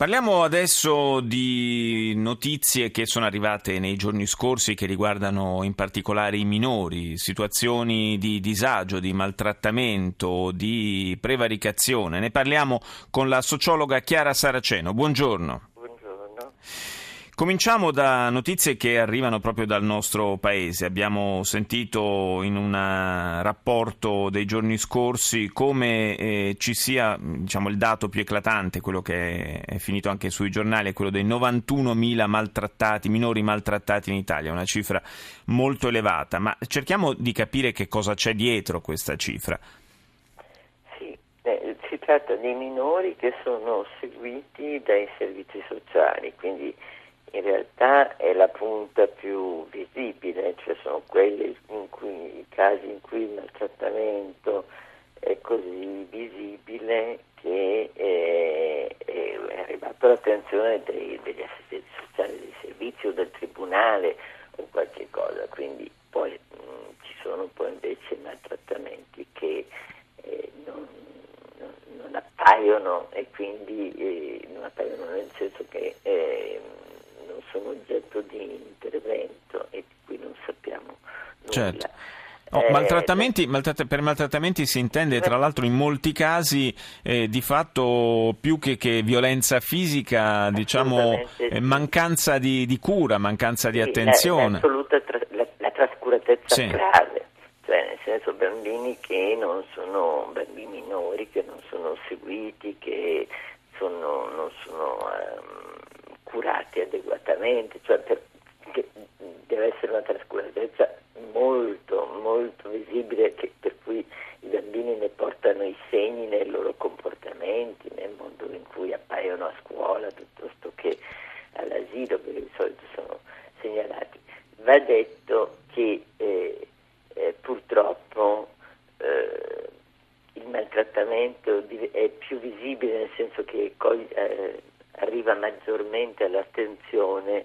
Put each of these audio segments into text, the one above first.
Parliamo adesso di notizie che sono arrivate nei giorni scorsi che riguardano in particolare i minori, situazioni di disagio, di maltrattamento, di prevaricazione. Ne parliamo con la sociologa Chiara Saraceno. Buongiorno. Cominciamo da notizie che arrivano proprio dal nostro paese. Abbiamo sentito in un rapporto dei giorni scorsi come eh, ci sia diciamo, il dato più eclatante, quello che è finito anche sui giornali, è quello dei 91.000 maltrattati, minori maltrattati in Italia, una cifra molto elevata. Ma cerchiamo di capire che cosa c'è dietro questa cifra. Sì, eh, si tratta di minori che sono seguiti dai servizi sociali, quindi in realtà è la punta più visibile, cioè sono quelli cui, i casi in cui il maltrattamento è così visibile che è, è arrivato all'attenzione dei, degli assistenti sociali dei servizi o del tribunale o qualche cosa, quindi poi mh, ci sono poi invece maltrattamenti che eh, non, non, non, appaiono e quindi eh, non appaiono nel senso che eh, sono oggetto di intervento e di cui non sappiamo nulla. Certo. Oh, eh, maltrattamenti, maltratt- per maltrattamenti si intende tra l'altro in molti casi eh, di fatto più che, che violenza fisica, diciamo eh, mancanza di, di, cura, mancanza di attenzione. L'assoluta tra- la, la trascuratezza sì. grave, cioè nel senso bambini che non sono bambini minori, che non sono seguiti, che sono, non sono um, curati adeguatamente, cioè per, deve essere una trascuratezza molto, molto visibile che, per cui i bambini ne portano i segni nei loro comportamenti, nel modo in cui appaiono a scuola piuttosto che all'asilo, perché di solito sono segnalati. Va detto che eh, eh, purtroppo eh, il maltrattamento è più visibile nel senso che eh, arriva maggiormente all'attenzione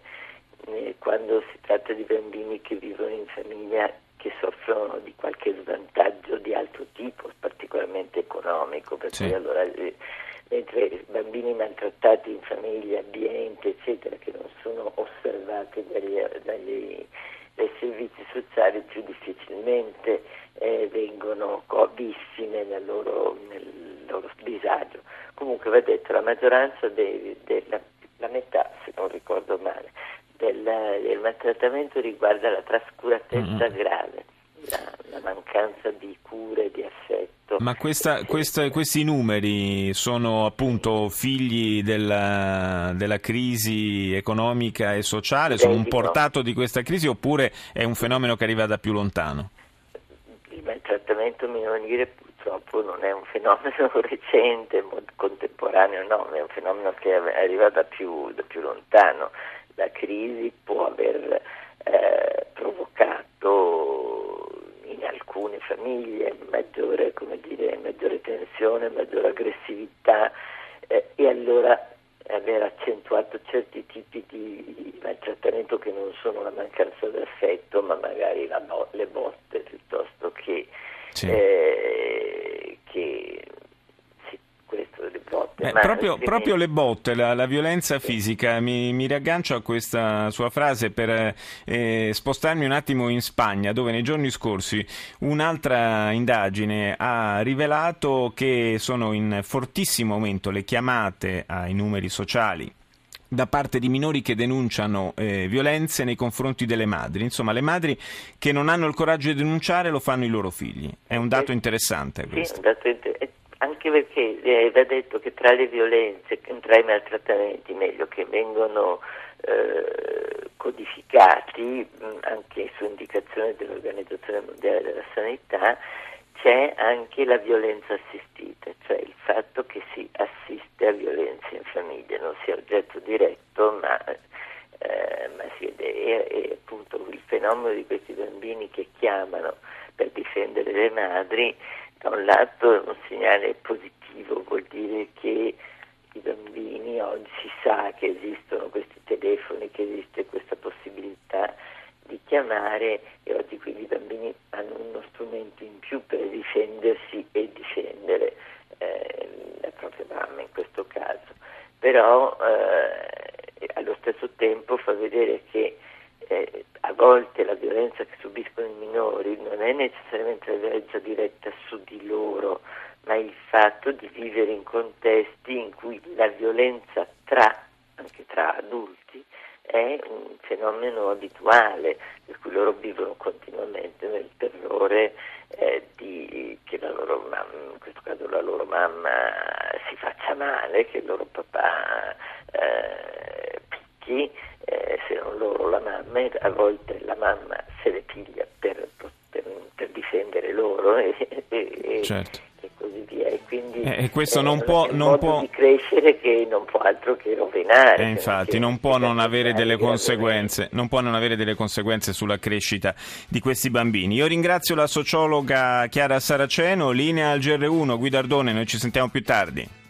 eh, quando si tratta di bambini che vivono in famiglia che soffrono di qualche svantaggio di altro tipo, particolarmente economico, perché sì. allora eh, mentre bambini maltrattati in famiglia, ambiente, eccetera, che non sono osservati dagli, dagli, dai servizi sociali, più difficilmente eh, vengono visti nel loro. Va detto, la maggioranza dei, della la metà, se non ricordo male, del, del maltrattamento riguarda la trascuratezza mm-hmm. grave, la, la, mancanza di cure, di affetto. Ma questa, questa, questi numeri sono appunto figli della, della crisi economica e sociale, sono un portato di questa crisi oppure è un fenomeno che arriva da più lontano? Il maltrattamento minorile purtroppo non è un fenomeno recente, contemporaneo, no, è un fenomeno che arriva da più, da più lontano. La crisi può aver eh, provocato in alcune famiglie maggiore, dire, maggiore tensione, maggiore aggressività eh, e allora aver accentuato certi tipi di maltrattamento che non sono la mancanza d'affetto, ma magari la, le botte piuttosto che sì. eh, che sì, questo le botte. Eh, proprio, proprio, le botte, la, la violenza fisica, mi, mi, riaggancio a questa sua frase per eh, spostarmi un attimo in Spagna, dove nei giorni scorsi un'altra indagine ha rivelato che sono in fortissimo aumento le chiamate ai numeri sociali da parte di minori che denunciano eh, violenze nei confronti delle madri. Insomma, le madri che non hanno il coraggio di denunciare lo fanno i loro figli. È un dato interessante questo. Sì, un dato inter- anche perché eh, va detto che tra le violenze, tra i maltrattamenti, meglio, che vengono eh, codificati mh, anche su indicazione dell'Organizzazione Mondiale della Sanità, c'è anche la violenza assistita, cioè il fatto che si assiste a violenza in famiglia, non sia oggetto diretto, ma, eh, ma si vede, e, appunto il fenomeno di questi bambini che chiamano per difendere le madri, da un lato è un segnale positivo, vuol dire che i bambini, oggi si sa che esistono questi telefoni, che esiste questa possibilità di chiamare e oggi quindi i bambini hanno uno strumento in più per difendersi e difendere eh, la propria mamma in questo caso. Però eh, allo stesso tempo fa vedere che eh, a volte la violenza che subiscono i minori non è necessariamente la violenza diretta su di loro, ma il fatto di vivere in contesti in cui la violenza tra, anche tra adulti, è un fenomeno abituale, per cui loro vivono continuamente nel terrore eh, di, che la loro mamma, in questo caso la loro mamma si faccia male, che il loro papà eh, picchi, eh, se non loro la mamma, e a volte la mamma se le piglia per, per, per difendere loro e, e, certo quindi eh, questo non può, non può... di crescere che non può altro che rovinare. Eh, infatti, non può non avere delle conseguenze, non può non avere delle conseguenze sulla crescita di questi bambini. Io ringrazio la sociologa Chiara Saraceno, linea al GR1, Guidardone, noi ci sentiamo più tardi.